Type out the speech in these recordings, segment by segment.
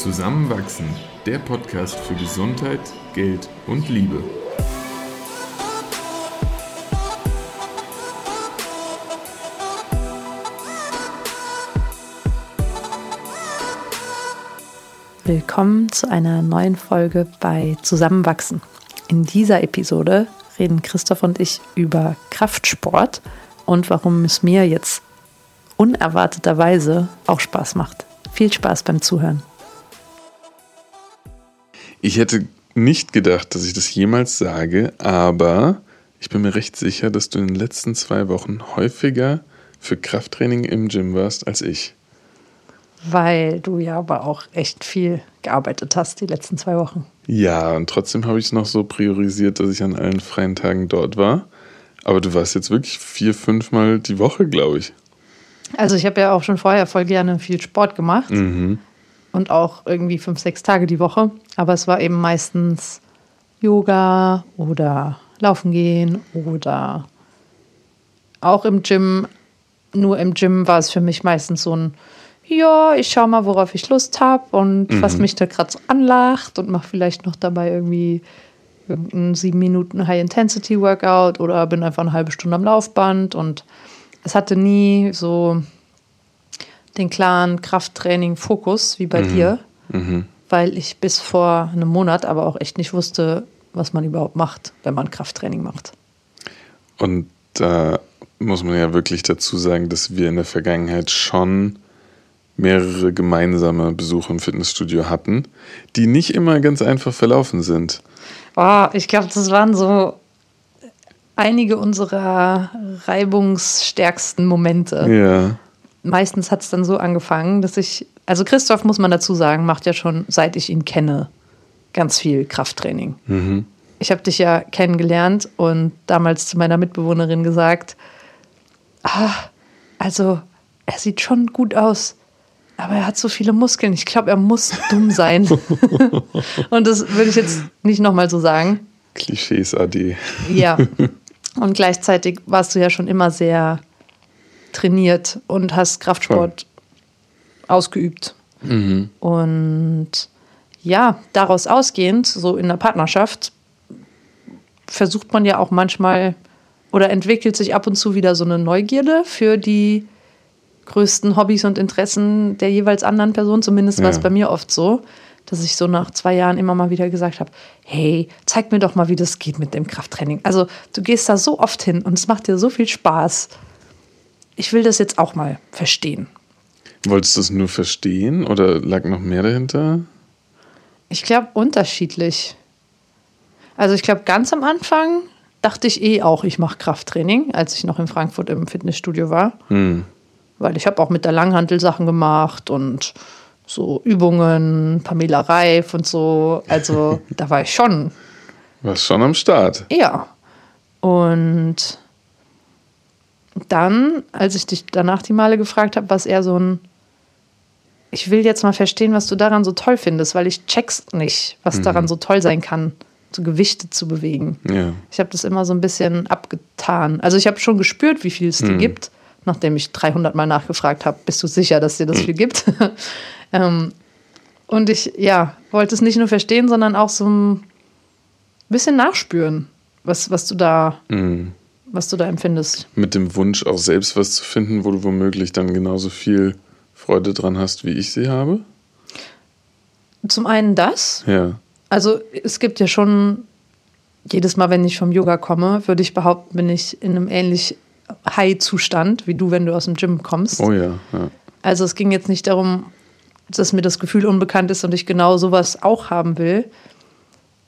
Zusammenwachsen, der Podcast für Gesundheit, Geld und Liebe. Willkommen zu einer neuen Folge bei Zusammenwachsen. In dieser Episode reden Christoph und ich über Kraftsport und warum es mir jetzt unerwarteterweise auch Spaß macht. Viel Spaß beim Zuhören. Ich hätte nicht gedacht, dass ich das jemals sage, aber ich bin mir recht sicher, dass du in den letzten zwei Wochen häufiger für Krafttraining im Gym warst als ich. Weil du ja aber auch echt viel gearbeitet hast die letzten zwei Wochen. Ja, und trotzdem habe ich es noch so priorisiert, dass ich an allen freien Tagen dort war. Aber du warst jetzt wirklich vier, fünf Mal die Woche, glaube ich. Also ich habe ja auch schon vorher voll gerne viel Sport gemacht. Mhm. Und auch irgendwie fünf, sechs Tage die Woche. Aber es war eben meistens Yoga oder Laufen gehen oder auch im Gym. Nur im Gym war es für mich meistens so ein, ja, ich schau mal, worauf ich Lust habe und Mhm. was mich da gerade so anlacht und mache vielleicht noch dabei irgendwie irgendein sieben Minuten High-Intensity-Workout oder bin einfach eine halbe Stunde am Laufband und es hatte nie so den klaren Krafttraining-Fokus wie bei dir, Mhm. weil ich bis vor einem Monat aber auch echt nicht wusste, was man überhaupt macht, wenn man Krafttraining macht. Und da muss man ja wirklich dazu sagen, dass wir in der Vergangenheit schon mehrere gemeinsame Besuche im Fitnessstudio hatten, die nicht immer ganz einfach verlaufen sind. Oh, ich glaube, das waren so einige unserer reibungsstärksten Momente. Ja. Meistens hat es dann so angefangen, dass ich, also Christoph muss man dazu sagen, macht ja schon, seit ich ihn kenne, ganz viel Krafttraining. Mhm. Ich habe dich ja kennengelernt und damals zu meiner Mitbewohnerin gesagt, ah, also er sieht schon gut aus, aber er hat so viele Muskeln. Ich glaube, er muss dumm sein. und das würde ich jetzt nicht nochmal so sagen. Klischees AD. Ja. Und gleichzeitig warst du ja schon immer sehr trainiert und hast Kraftsport ausgeübt. Und ja, daraus ausgehend, so in der Partnerschaft, versucht man ja auch manchmal oder entwickelt sich ab und zu wieder so eine Neugierde für die größten Hobbys und Interessen der jeweils anderen Person. Zumindest war es bei mir oft so, dass ich so nach zwei Jahren immer mal wieder gesagt habe, hey, zeig mir doch mal, wie das geht mit dem Krafttraining. Also du gehst da so oft hin und es macht dir so viel Spaß. Ich will das jetzt auch mal verstehen. Wolltest du es nur verstehen oder lag noch mehr dahinter? Ich glaube, unterschiedlich. Also ich glaube, ganz am Anfang dachte ich eh auch, ich mache Krafttraining, als ich noch in Frankfurt im Fitnessstudio war. Hm. Weil ich habe auch mit der Langhantel Sachen gemacht und so Übungen, Pamela Reif und so. Also da war ich schon, Warst schon am Start. ja. Und dann, als ich dich danach die Male gefragt habe, war es eher so ein, ich will jetzt mal verstehen, was du daran so toll findest, weil ich check's nicht, was daran so toll sein kann, so Gewichte zu bewegen. Ja. Ich habe das immer so ein bisschen abgetan. Also ich habe schon gespürt, wie viel es dir gibt, nachdem ich 300 Mal nachgefragt habe. Bist du sicher, dass dir das viel gibt? ähm, und ich, ja, wollte es nicht nur verstehen, sondern auch so ein bisschen nachspüren, was, was du da, Hm. Was du da empfindest. Mit dem Wunsch auch selbst was zu finden, wo du womöglich dann genauso viel Freude dran hast, wie ich sie habe. Zum einen das. Ja. Also es gibt ja schon, jedes Mal, wenn ich vom Yoga komme, würde ich behaupten, bin ich in einem ähnlich High-Zustand wie du, wenn du aus dem Gym kommst. Oh ja. ja. Also es ging jetzt nicht darum, dass mir das Gefühl unbekannt ist und ich genau sowas auch haben will.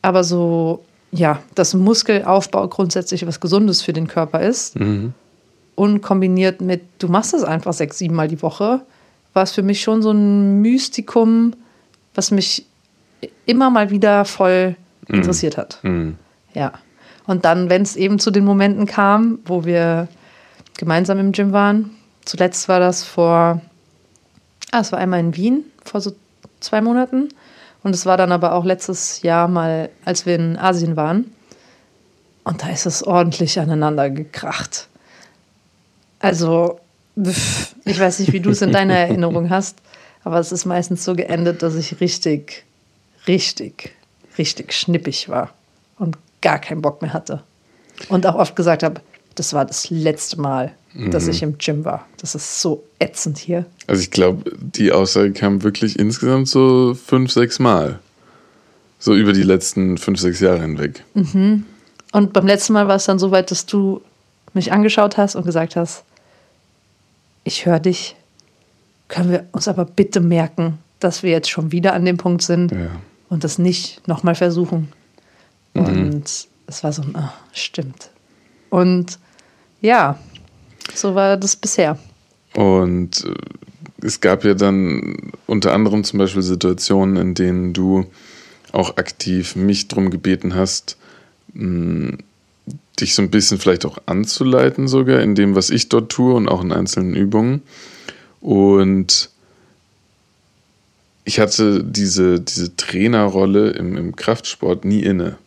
Aber so, ja, dass Muskelaufbau grundsätzlich was Gesundes für den Körper ist. Und kombiniert mit, du machst es einfach sechs, sieben Mal die Woche, war es für mich schon so ein Mystikum, was mich immer mal wieder voll interessiert hat. Hm. Ja. Und dann, wenn es eben zu den Momenten kam, wo wir gemeinsam im Gym waren, zuletzt war das vor, ah, es war einmal in Wien vor so zwei Monaten. Und es war dann aber auch letztes Jahr mal, als wir in Asien waren. Und da ist es ordentlich aneinander gekracht. Also, ich weiß nicht, wie du es in deiner Erinnerung hast, Aber es ist meistens so geendet, dass ich richtig, richtig, richtig schnippig war und gar keinen Bock mehr hatte. Und auch oft gesagt habe, das war das letzte Mal, dass ich im Gym war. Das ist so ätzend hier. Also ich glaube, die Aussage kam wirklich insgesamt so fünf, sechs Mal. So über die letzten fünf, sechs Jahre hinweg. Und beim letzten Mal war es dann so weit, dass du mich angeschaut hast und gesagt hast, ich höre dich. Können wir uns aber bitte merken, dass wir jetzt schon wieder an dem Punkt sind Ja. und das nicht nochmal versuchen. Und es war so, ah, stimmt. Und ja, so war das bisher. Und äh, es gab ja dann unter anderem zum Beispiel Situationen, in denen du auch aktiv mich darum gebeten hast, mh, dich so ein bisschen vielleicht auch anzuleiten sogar in dem, was ich dort tue und auch in einzelnen Übungen. Und ich hatte diese, diese Trainerrolle im, im Kraftsport nie inne.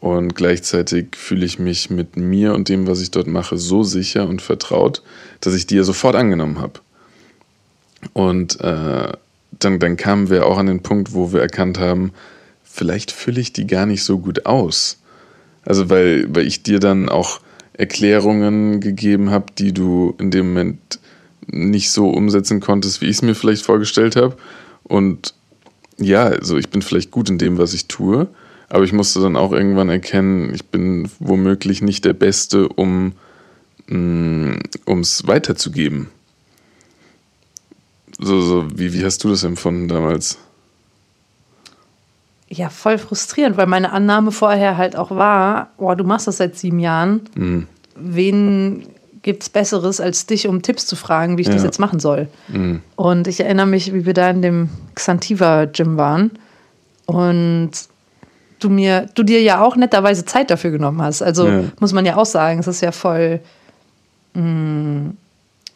Und gleichzeitig fühle ich mich mit mir und dem, was ich dort mache, so sicher und vertraut, dass ich die ja sofort angenommen habe. Und äh, dann, dann kamen wir auch an den Punkt, wo wir erkannt haben, vielleicht fülle ich die gar nicht so gut aus. Also weil, weil ich dir dann auch Erklärungen gegeben habe, die du in dem Moment nicht so umsetzen konntest, wie ich es mir vielleicht vorgestellt habe. Und ja, also ich bin vielleicht gut in dem, was ich tue, aber ich musste dann auch irgendwann erkennen, ich bin womöglich nicht der Beste, um es weiterzugeben. So, so, wie, wie hast du das empfunden damals? Ja, voll frustrierend, weil meine Annahme vorher halt auch war, boah, du machst das seit sieben Jahren. Mhm. Wen gibt es Besseres als dich, um Tipps zu fragen, wie ich das Ja. jetzt machen soll? Mhm. Und ich erinnere mich, wie wir da in dem Xantiva-Gym waren und du mir, du dir ja auch netterweise Zeit dafür genommen hast. Also Ja. muss man ja auch sagen, es ist ja voll, mh,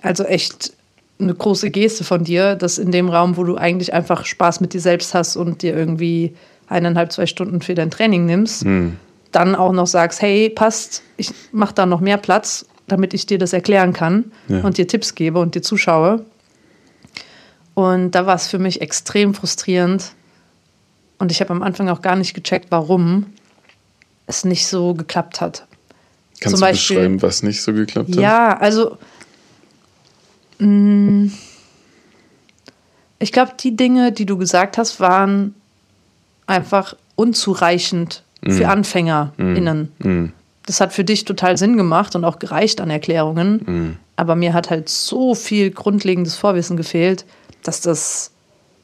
also echt eine große Geste von dir, dass in dem Raum, wo du eigentlich einfach Spaß mit dir selbst hast und dir irgendwie eineinhalb, zwei Stunden für dein Training nimmst, Mhm. dann auch noch sagst, hey, passt, ich mache da noch mehr Platz, damit ich dir das erklären kann Ja. und dir Tipps gebe und dir zuschaue. Und da war es für mich extrem frustrierend. Und ich habe am Anfang auch gar nicht gecheckt, warum es nicht so geklappt hat. Kannst Zum du Beispiel- beschreiben, was nicht so geklappt hat? Ja, also mh, ich glaube, die Dinge, die du gesagt hast, waren einfach unzureichend für AnfängerInnen. Mhm. Das hat für dich total Sinn gemacht und auch gereicht an Erklärungen. Mhm. Aber mir hat halt so viel grundlegendes Vorwissen gefehlt, dass das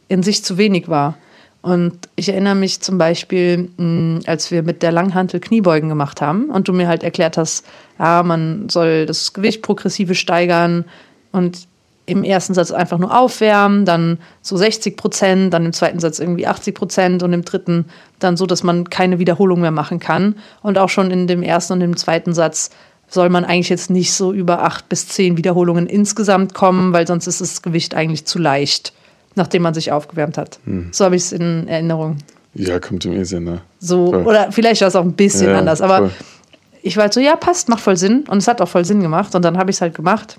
in sich zu wenig war. Und ich erinnere mich zum Beispiel, mh, als wir mit der Langhantel Kniebeugen gemacht haben und du mir halt erklärt hast, ja, man soll das Gewicht progressive steigern und im ersten Satz einfach nur aufwärmen, dann so 60 Prozent, dann im zweiten Satz irgendwie 80 Prozent und im dritten dann so, dass man keine Wiederholung mehr machen kann. Und auch schon in dem ersten und im zweiten Satz soll man eigentlich jetzt nicht so über acht bis zehn Wiederholungen insgesamt kommen, weil sonst ist das Gewicht eigentlich zu leicht, nachdem man sich aufgewärmt hat. So habe ich es in Erinnerung. Ja, kommt im sehr nah. So, Voll. oder vielleicht war es auch ein bisschen Ja, anders, aber voll. ich war halt so, ja, passt, macht voll Sinn. Und es hat auch voll Sinn gemacht. Und dann habe ich es halt gemacht.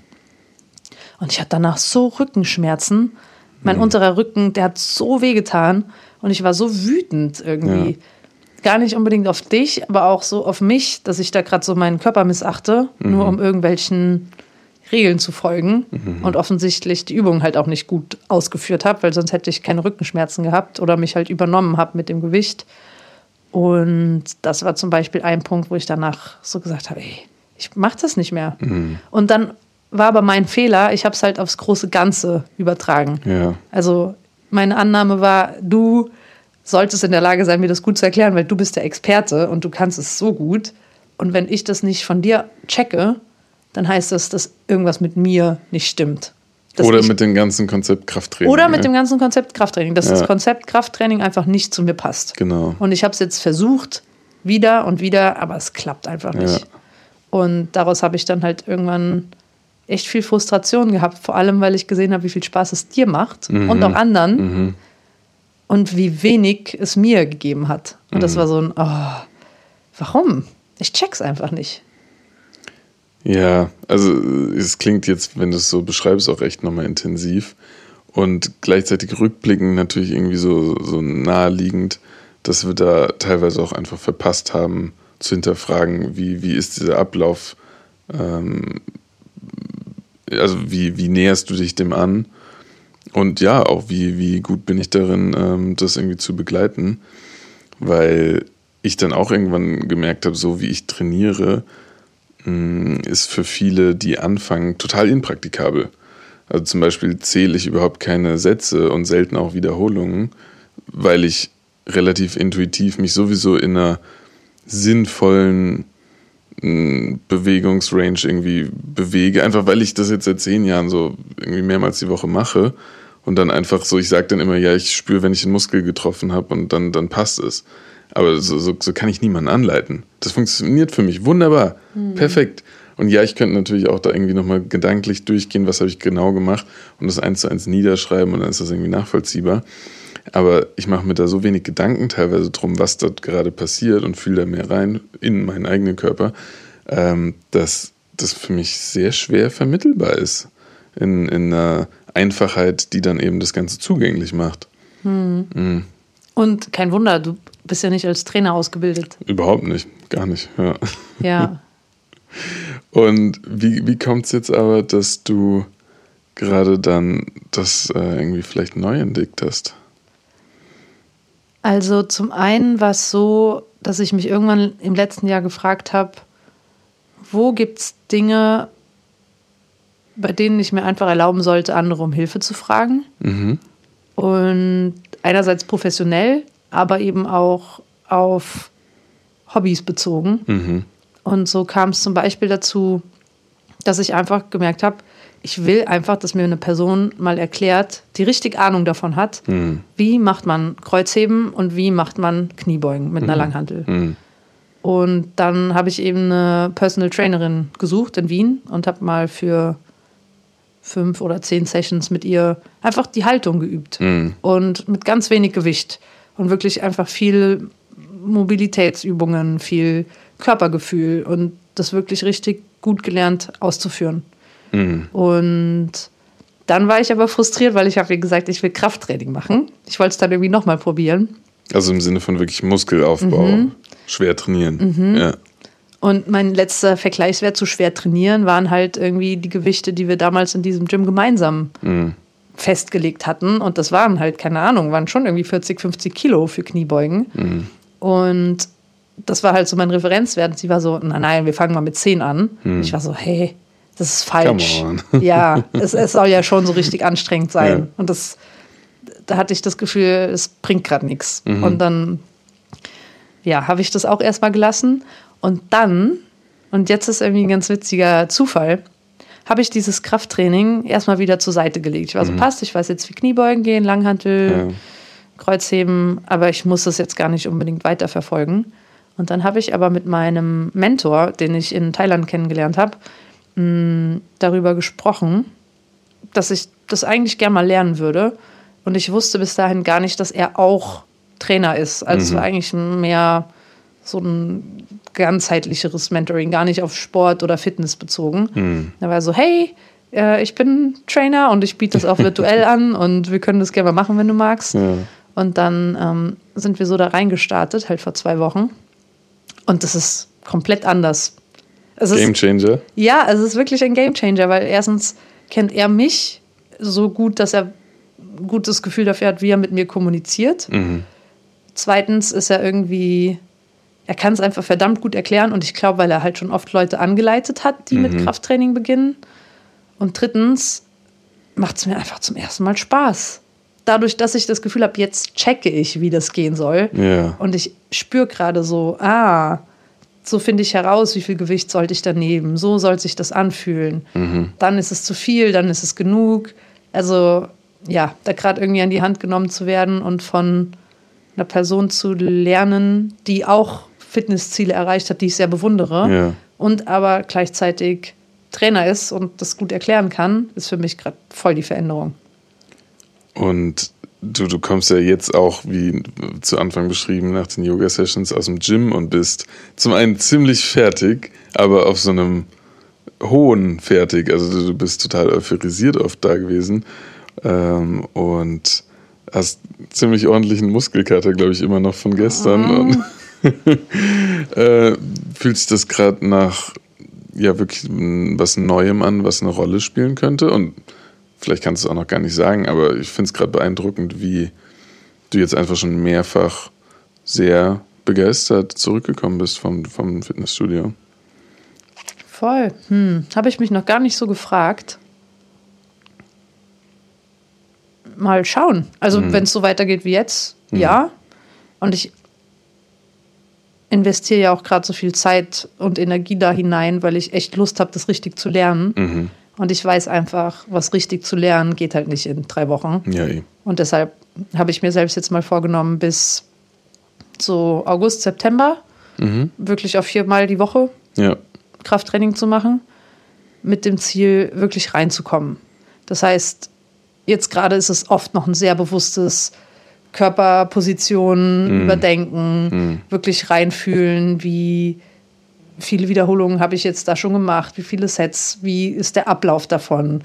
Und ich hatte danach so Rückenschmerzen. Mein Mhm. unterer Rücken, der hat so wehgetan. Und ich war so wütend irgendwie. Ja. Gar nicht unbedingt auf dich, aber auch so auf mich, dass ich da gerade so meinen Körper missachte, Mhm. nur um irgendwelchen Regeln zu folgen Mhm. und offensichtlich die Übung halt auch nicht gut ausgeführt habe, weil sonst hätte ich keine Rückenschmerzen gehabt oder mich halt übernommen habe mit dem Gewicht. Und das war zum Beispiel ein Punkt, wo ich danach so gesagt habe, ey, ich mache das nicht mehr. Und dann war aber mein Fehler, ich habe es halt aufs große Ganze übertragen. Ja. Also meine Annahme war, du solltest in der Lage sein, mir das gut zu erklären, weil du bist der Experte und du kannst es so gut. Und wenn ich das nicht von dir checke, dann heißt das, dass irgendwas mit mir nicht stimmt. Oder mit dem ganzen Konzept Krafttraining. oder mit ja. dem ganzen Konzept Krafttraining, dass Ja. das Konzept Krafttraining einfach nicht zu mir passt. Genau. Und ich habe es jetzt versucht, wieder und wieder, aber es klappt einfach nicht. Ja. Und daraus habe ich dann halt irgendwann echt viel Frustration gehabt, vor allem weil ich gesehen habe, wie viel Spaß es dir macht Mhm. und auch anderen und wie wenig es mir gegeben hat. Und Mhm. das war so ein, oh, warum? Ich check's einfach nicht. Ja, also es klingt jetzt, wenn du es so beschreibst, auch echt nochmal intensiv. Und gleichzeitig rückblickend natürlich irgendwie so, so naheliegend, dass wir da teilweise auch einfach verpasst haben, zu hinterfragen, wie, wie ist dieser Ablauf, ähm, also wie, wie näherst du dich dem an? Und ja, auch wie, wie gut bin ich darin, ähm, das irgendwie zu begleiten, weil ich dann auch irgendwann gemerkt habe, so wie ich trainiere, ist für viele, die anfangen, total impraktikabel. Also zum Beispiel zähle ich überhaupt keine Sätze und selten auch Wiederholungen, weil ich relativ intuitiv mich sowieso in einer sinnvollen Bewegungsrange irgendwie bewege, einfach weil ich das jetzt seit zehn Jahren so irgendwie mehrmals die Woche mache und dann einfach so, ich sage dann immer, ja, ich spüre, wenn ich den Muskel getroffen habe und dann, dann passt es. Aber so, so, so, kann ich niemanden anleiten. Das funktioniert für mich wunderbar, mhm. perfekt. Und ja, ich könnte natürlich auch da irgendwie nochmal gedanklich durchgehen, was habe ich genau gemacht und das eins zu eins niederschreiben und dann ist das irgendwie nachvollziehbar. Aber ich mache mir da so wenig Gedanken teilweise drum, was dort gerade passiert und fühle da mehr rein in meinen eigenen Körper, ähm, dass das für mich sehr schwer vermittelbar ist. In, in einer Einfachheit, die dann eben das Ganze zugänglich macht. Hm. Mhm. Und kein Wunder, du bist ja nicht als Trainer ausgebildet. Überhaupt nicht, gar nicht. Ja. ja. Und wie, wie kommt es jetzt aber, dass du gerade dann das äh, irgendwie vielleicht neu entdeckt hast? Also zum einen war es so, dass ich mich irgendwann im letzten Jahr gefragt habe, wo gibt es Dinge, bei denen ich mir einfach erlauben sollte, andere um Hilfe zu fragen. Mhm. Und einerseits professionell, aber eben auch auf Hobbys bezogen. Mhm. Und so kam es zum Beispiel dazu, dass ich einfach gemerkt habe, ich will einfach, dass mir eine Person mal erklärt, die richtig Ahnung davon hat, mhm. wie macht man Kreuzheben und wie macht man Kniebeugen mit einer mhm. Langhantel. Mhm. Und dann habe ich eben eine Personal Trainerin gesucht in Wien und habe mal für fünf oder zehn Sessions mit ihr einfach die Haltung geübt. Mhm. Und mit ganz wenig Gewicht. Und wirklich einfach viel Mobilitätsübungen, viel Körpergefühl und das wirklich richtig gut gelernt auszuführen. Mhm. Und dann war ich aber frustriert, weil ich habe ihr gesagt, ich will Krafttraining machen. Ich wollte es dann irgendwie nochmal probieren. Also im Sinne von wirklich Muskelaufbau, mhm. schwer trainieren. Mhm. Ja. Und mein letzter Vergleichswert zu schwer trainieren waren halt irgendwie die Gewichte, die wir damals in diesem Gym gemeinsam mhm. Festgelegt hatten. Und das waren halt, keine Ahnung, waren schon irgendwie 40, 50 Kilo für Kniebeugen. Mhm. Und das war halt so mein Referenzwert. Und sie war so, nein, nein, wir fangen mal mit 10 an. Mhm. Ich war so, hey, das ist falsch. Ja, es, es, soll ja schon so richtig anstrengend sein. Ja. Und das, da hatte ich das Gefühl, es bringt gerade nichts. Mhm. Und dann, ja, habe ich das auch erstmal gelassen. Und dann, und jetzt ist irgendwie ein ganz witziger Zufall, habe ich dieses Krafttraining erstmal wieder zur Seite gelegt. Ich war so, mhm. passt, ich weiß jetzt, wie Kniebeugen gehen, Langhantel, ja. Kreuzheben, aber ich muss das jetzt gar nicht unbedingt weiterverfolgen. Und dann habe ich aber mit meinem Mentor, den ich in Thailand kennengelernt habe, darüber gesprochen, dass ich das eigentlich gerne mal lernen würde. Und ich wusste bis dahin gar nicht, dass er auch Trainer ist. Also mhm. es war eigentlich mehr so ein ganzheitlicheres Mentoring, gar nicht auf Sport oder Fitness bezogen. Mhm. Er war so, hey, äh, ich bin Trainer und ich biete das auch virtuell an und wir können das gerne mal machen, wenn du magst. Ja. Und dann ähm, sind wir so da reingestartet, halt vor zwei Wochen. Und das ist komplett anders. Es Game Changer? Ist, ja, es ist wirklich ein Game Changer, weil erstens kennt er mich so gut, dass er ein gutes Gefühl dafür hat, wie er mit mir kommuniziert. Mhm. Zweitens ist er irgendwie, er kann es einfach verdammt gut erklären und ich glaube, weil er halt schon oft Leute angeleitet hat, die mhm. mit Krafttraining beginnen. Und drittens macht es mir einfach zum ersten Mal Spaß. Dadurch, dass ich das Gefühl habe, jetzt checke ich, wie das gehen soll. Yeah. Und ich spüre gerade so, ah, so finde ich heraus, wie viel Gewicht sollte ich da nehmen. So soll sich das anfühlen. Mhm. Dann ist es zu viel, dann ist es genug. Also ja, da gerade irgendwie an die Hand genommen zu werden und von einer Person zu lernen, die auch Fitnessziele erreicht hat, die ich sehr bewundere ja. und aber gleichzeitig Trainer ist und das gut erklären kann, ist für mich gerade voll die Veränderung. Und du, du kommst ja jetzt auch, wie zu Anfang beschrieben, nach den Yoga-Sessions aus dem Gym und bist zum einen ziemlich fertig, aber auf so einem hohen fertig. Also du bist total euphorisiert oft da gewesen. Ähm, und hast ziemlich ordentlichen Muskelkater, glaube ich, immer noch von gestern. Mhm. Und äh, fühlt sich das gerade nach ja wirklich was Neuem an, was eine Rolle spielen könnte? Und vielleicht kannst du es auch noch gar nicht sagen, aber ich finde es gerade beeindruckend, wie du jetzt einfach schon mehrfach sehr begeistert zurückgekommen bist vom, vom Fitnessstudio. Voll. Hm. Habe ich mich noch gar nicht so gefragt. Mal schauen. Also, hm. wenn es so weitergeht wie jetzt, hm. ja. Und ich investiere ja auch gerade so viel Zeit und Energie da hinein, weil ich echt Lust habe, das richtig zu lernen. Mhm. Und ich weiß einfach, was richtig zu lernen, geht halt nicht in drei Wochen. Ja, eh. Und deshalb habe ich mir selbst jetzt mal vorgenommen, bis so August, September mhm. wirklich auf viermal die Woche ja. Krafttraining zu machen, mit dem Ziel, wirklich reinzukommen. Das heißt, jetzt gerade ist es oft noch ein sehr bewusstes Körperposition mhm. überdenken, mhm. wirklich reinfühlen, wie viele Wiederholungen habe ich jetzt da schon gemacht, wie viele Sets, wie ist der Ablauf davon,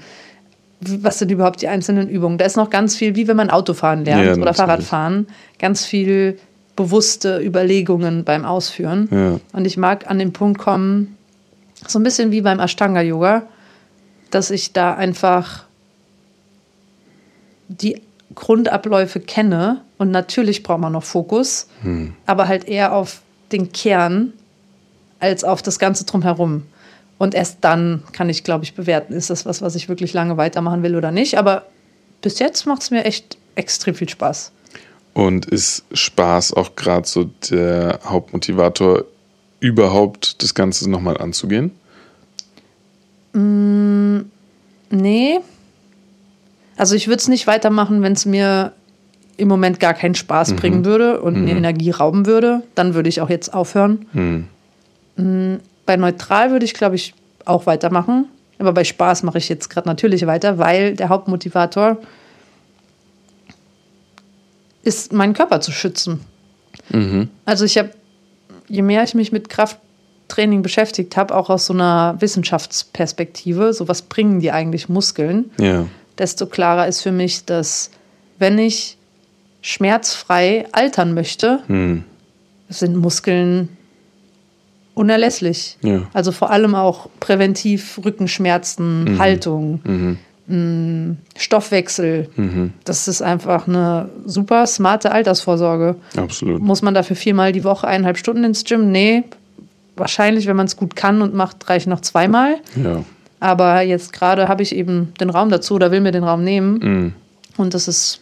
was sind überhaupt die einzelnen Übungen. Da ist noch ganz viel, wie wenn man Autofahren lernt ja, oder Fahrradfahren, ganz viel bewusste Überlegungen beim Ausführen. Ja. Und ich mag an den Punkt kommen, so ein bisschen wie beim Ashtanga-Yoga, dass ich da einfach die Grundabläufe kenne und natürlich braucht man noch Fokus, hm. aber halt eher auf den Kern als auf das Ganze drumherum. Und erst dann kann ich, glaube ich, bewerten, ist das was, was ich wirklich lange weitermachen will oder nicht. Aber bis jetzt macht es mir echt extrem viel Spaß. Und ist Spaß auch gerade so der Hauptmotivator, überhaupt das Ganze nochmal anzugehen? Mm, nee. Also ich würde es nicht weitermachen, wenn es mir im Moment gar keinen Spaß mhm. bringen würde und mhm. mir Energie rauben würde. Dann würde ich auch jetzt aufhören. Mhm. Mm, bei Neutral würde ich, glaube ich, auch weitermachen. Aber bei Spaß mache ich jetzt gerade natürlich weiter, weil der Hauptmotivator ist, meinen Körper zu schützen. Mhm. Also ich habe, je mehr ich mich mit Krafttraining beschäftigt habe, auch aus so einer Wissenschaftsperspektive, so was bringen die eigentlich Muskeln, ja. Desto klarer ist für mich, dass wenn ich schmerzfrei altern möchte, mhm. sind Muskeln unerlässlich. Ja. Also vor allem auch präventiv Rückenschmerzen, mhm. Haltung. Mhm. Mm, Stoffwechsel. Mhm. Das ist einfach eine super smarte Altersvorsorge. Absolut. Muss man dafür viermal die Woche eineinhalb Stunden ins Gym? Nee, wahrscheinlich, wenn man es gut kann und macht, reicht noch zweimal. Ja. Aber jetzt gerade habe ich eben den Raum dazu oder will mir den Raum nehmen. Mhm. Und das ist,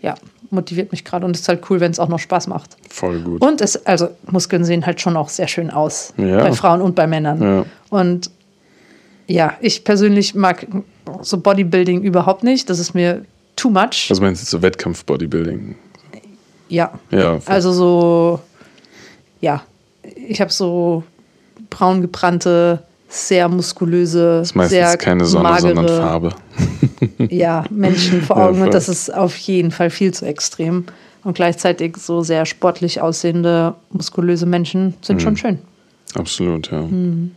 ja, motiviert mich gerade und es ist halt cool, wenn es auch noch Spaß macht. Voll gut. Und es, also Muskeln sehen halt schon auch sehr schön aus. Ja. Bei Frauen und bei Männern. Ja. Und ja, ich persönlich mag so Bodybuilding überhaupt nicht. Das ist mir too much. Was meinst du so Wettkampf-Bodybuilding? Ja. ja also so, ja, ich habe so braun gebrannte, sehr muskulöse, das ist meistens sehr keine Sonne, magere, sondern Farbe. ja, Menschen vor Augen ja, und das ist auf jeden Fall viel zu extrem. Und gleichzeitig so sehr sportlich aussehende, muskulöse Menschen sind mhm. schon schön. Absolut, ja. Mhm.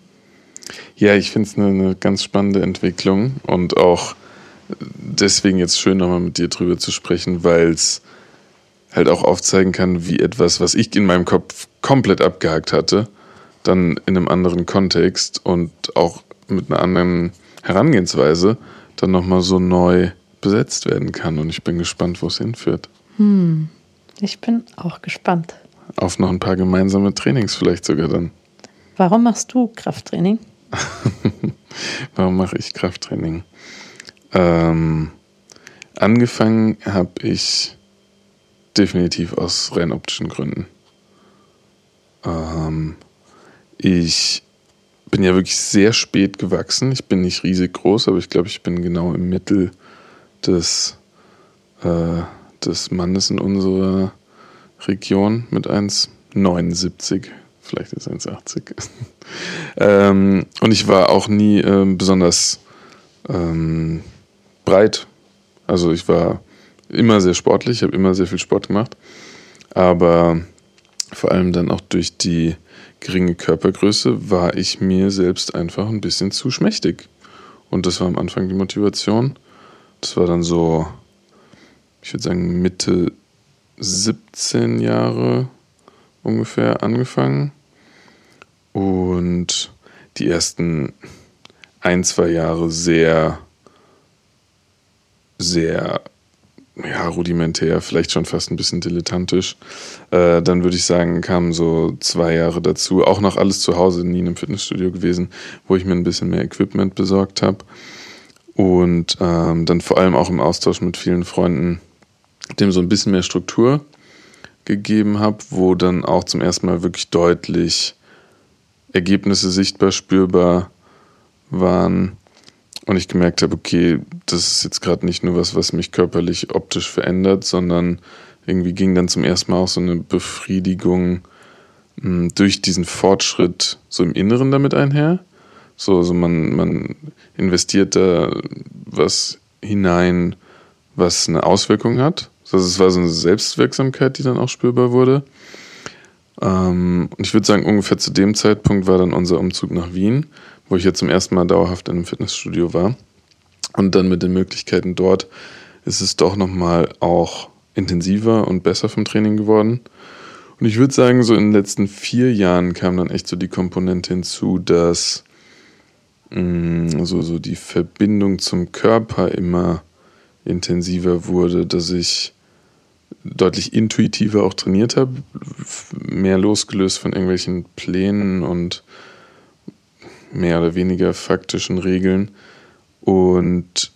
Ja, ich finde es eine, eine ganz spannende Entwicklung und auch deswegen jetzt schön nochmal mit dir drüber zu sprechen, weil es halt auch aufzeigen kann, wie etwas, was ich in meinem Kopf komplett abgehakt hatte, dann in einem anderen Kontext und auch mit einer anderen Herangehensweise dann nochmal so neu besetzt werden kann. Und ich bin gespannt, wo es hinführt. Hm. Ich bin auch gespannt. Auf noch ein paar gemeinsame Trainings vielleicht sogar dann. Warum machst du Krafttraining? Warum mache ich Krafttraining? Ähm, angefangen habe ich definitiv aus rein optischen Gründen. Ähm, ich bin ja wirklich sehr spät gewachsen. Ich bin nicht riesig groß, aber ich glaube, ich bin genau im Mittel des, äh, des Mannes in unserer Region mit 1,79 vielleicht ist 1,80. ähm, und ich war auch nie ähm, besonders ähm, breit. Also ich war immer sehr sportlich, habe immer sehr viel Sport gemacht. Aber vor allem dann auch durch die geringe Körpergröße war ich mir selbst einfach ein bisschen zu schmächtig. Und das war am Anfang die Motivation. Das war dann so, ich würde sagen, Mitte 17 Jahre ungefähr angefangen. Und die ersten ein, zwei Jahre sehr, sehr ja, rudimentär, vielleicht schon fast ein bisschen dilettantisch. Äh, dann würde ich sagen, kamen so zwei Jahre dazu. Auch noch alles zu Hause, nie in einem Fitnessstudio gewesen, wo ich mir ein bisschen mehr Equipment besorgt habe. Und ähm, dann vor allem auch im Austausch mit vielen Freunden, dem so ein bisschen mehr Struktur gegeben habe, wo dann auch zum ersten Mal wirklich deutlich Ergebnisse sichtbar spürbar waren und ich gemerkt habe, okay, das ist jetzt gerade nicht nur was, was mich körperlich optisch verändert, sondern irgendwie ging dann zum ersten Mal auch so eine Befriedigung mh, hm, durch diesen Fortschritt so im Inneren damit einher. So, also man, man investiert da was hinein, was eine Auswirkung hat. Also es war so eine Selbstwirksamkeit, die dann auch spürbar wurde. Ähm, und ich würde sagen, ungefähr zu dem Zeitpunkt war dann unser Umzug nach Wien wo ich jetzt zum ersten Mal dauerhaft in einem Fitnessstudio war. Und dann mit den Möglichkeiten dort ist es doch nochmal auch intensiver und besser vom Training geworden. Und ich würde sagen, so in den letzten vier Jahren kam dann echt so die Komponente hinzu, dass mh, mm, so, so die Verbindung zum Körper immer intensiver wurde, dass ich deutlich intuitiver auch trainiert habe, mehr losgelöst von irgendwelchen Plänen und mehr oder weniger faktischen Regeln und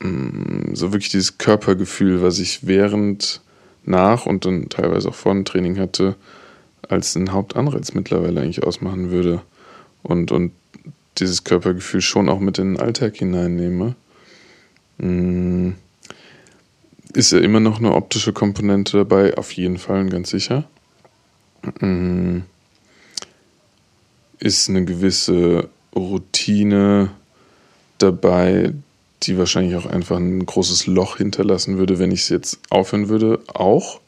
mh, mm, so wirklich dieses Körpergefühl, was ich während, nach und dann teilweise auch vor dem Training hatte, als ein Hauptanreiz mittlerweile eigentlich ausmachen würde und, und dieses Körpergefühl schon auch mit in den Alltag hineinnehme. Mh, mm, ist ja immer noch eine optische Komponente dabei, auf jeden Fall, ganz sicher. Mh, mm, ist eine gewisse Routine dabei, die wahrscheinlich auch einfach ein großes Loch hinterlassen würde, wenn ich es jetzt aufhören würde, auch.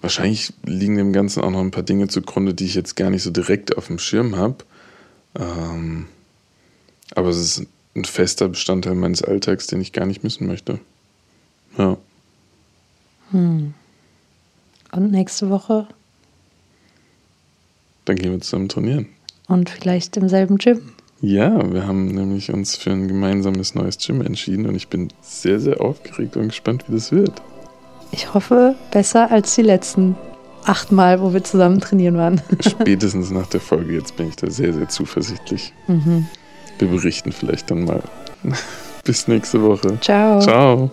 Wahrscheinlich liegen dem Ganzen auch noch ein paar Dinge zugrunde, die ich jetzt gar nicht so direkt auf dem Schirm habe. Ähm, aber es ist ein fester Bestandteil meines Alltags, den ich gar nicht missen möchte. Ja. Hm. Und nächste Woche dann gehen wir zusammen trainieren. Und vielleicht im selben Gym. Ja, wir haben nämlich uns für ein gemeinsames neues Gym entschieden und ich bin sehr, sehr aufgeregt und gespannt, wie das wird. Ich hoffe, besser als die letzten acht Mal, wo wir zusammen trainieren waren. Spätestens nach der Folge jetzt bin ich da sehr, sehr zuversichtlich. Mhm. Wir berichten vielleicht dann mal. Bis nächste Woche. Ciao. Ciao.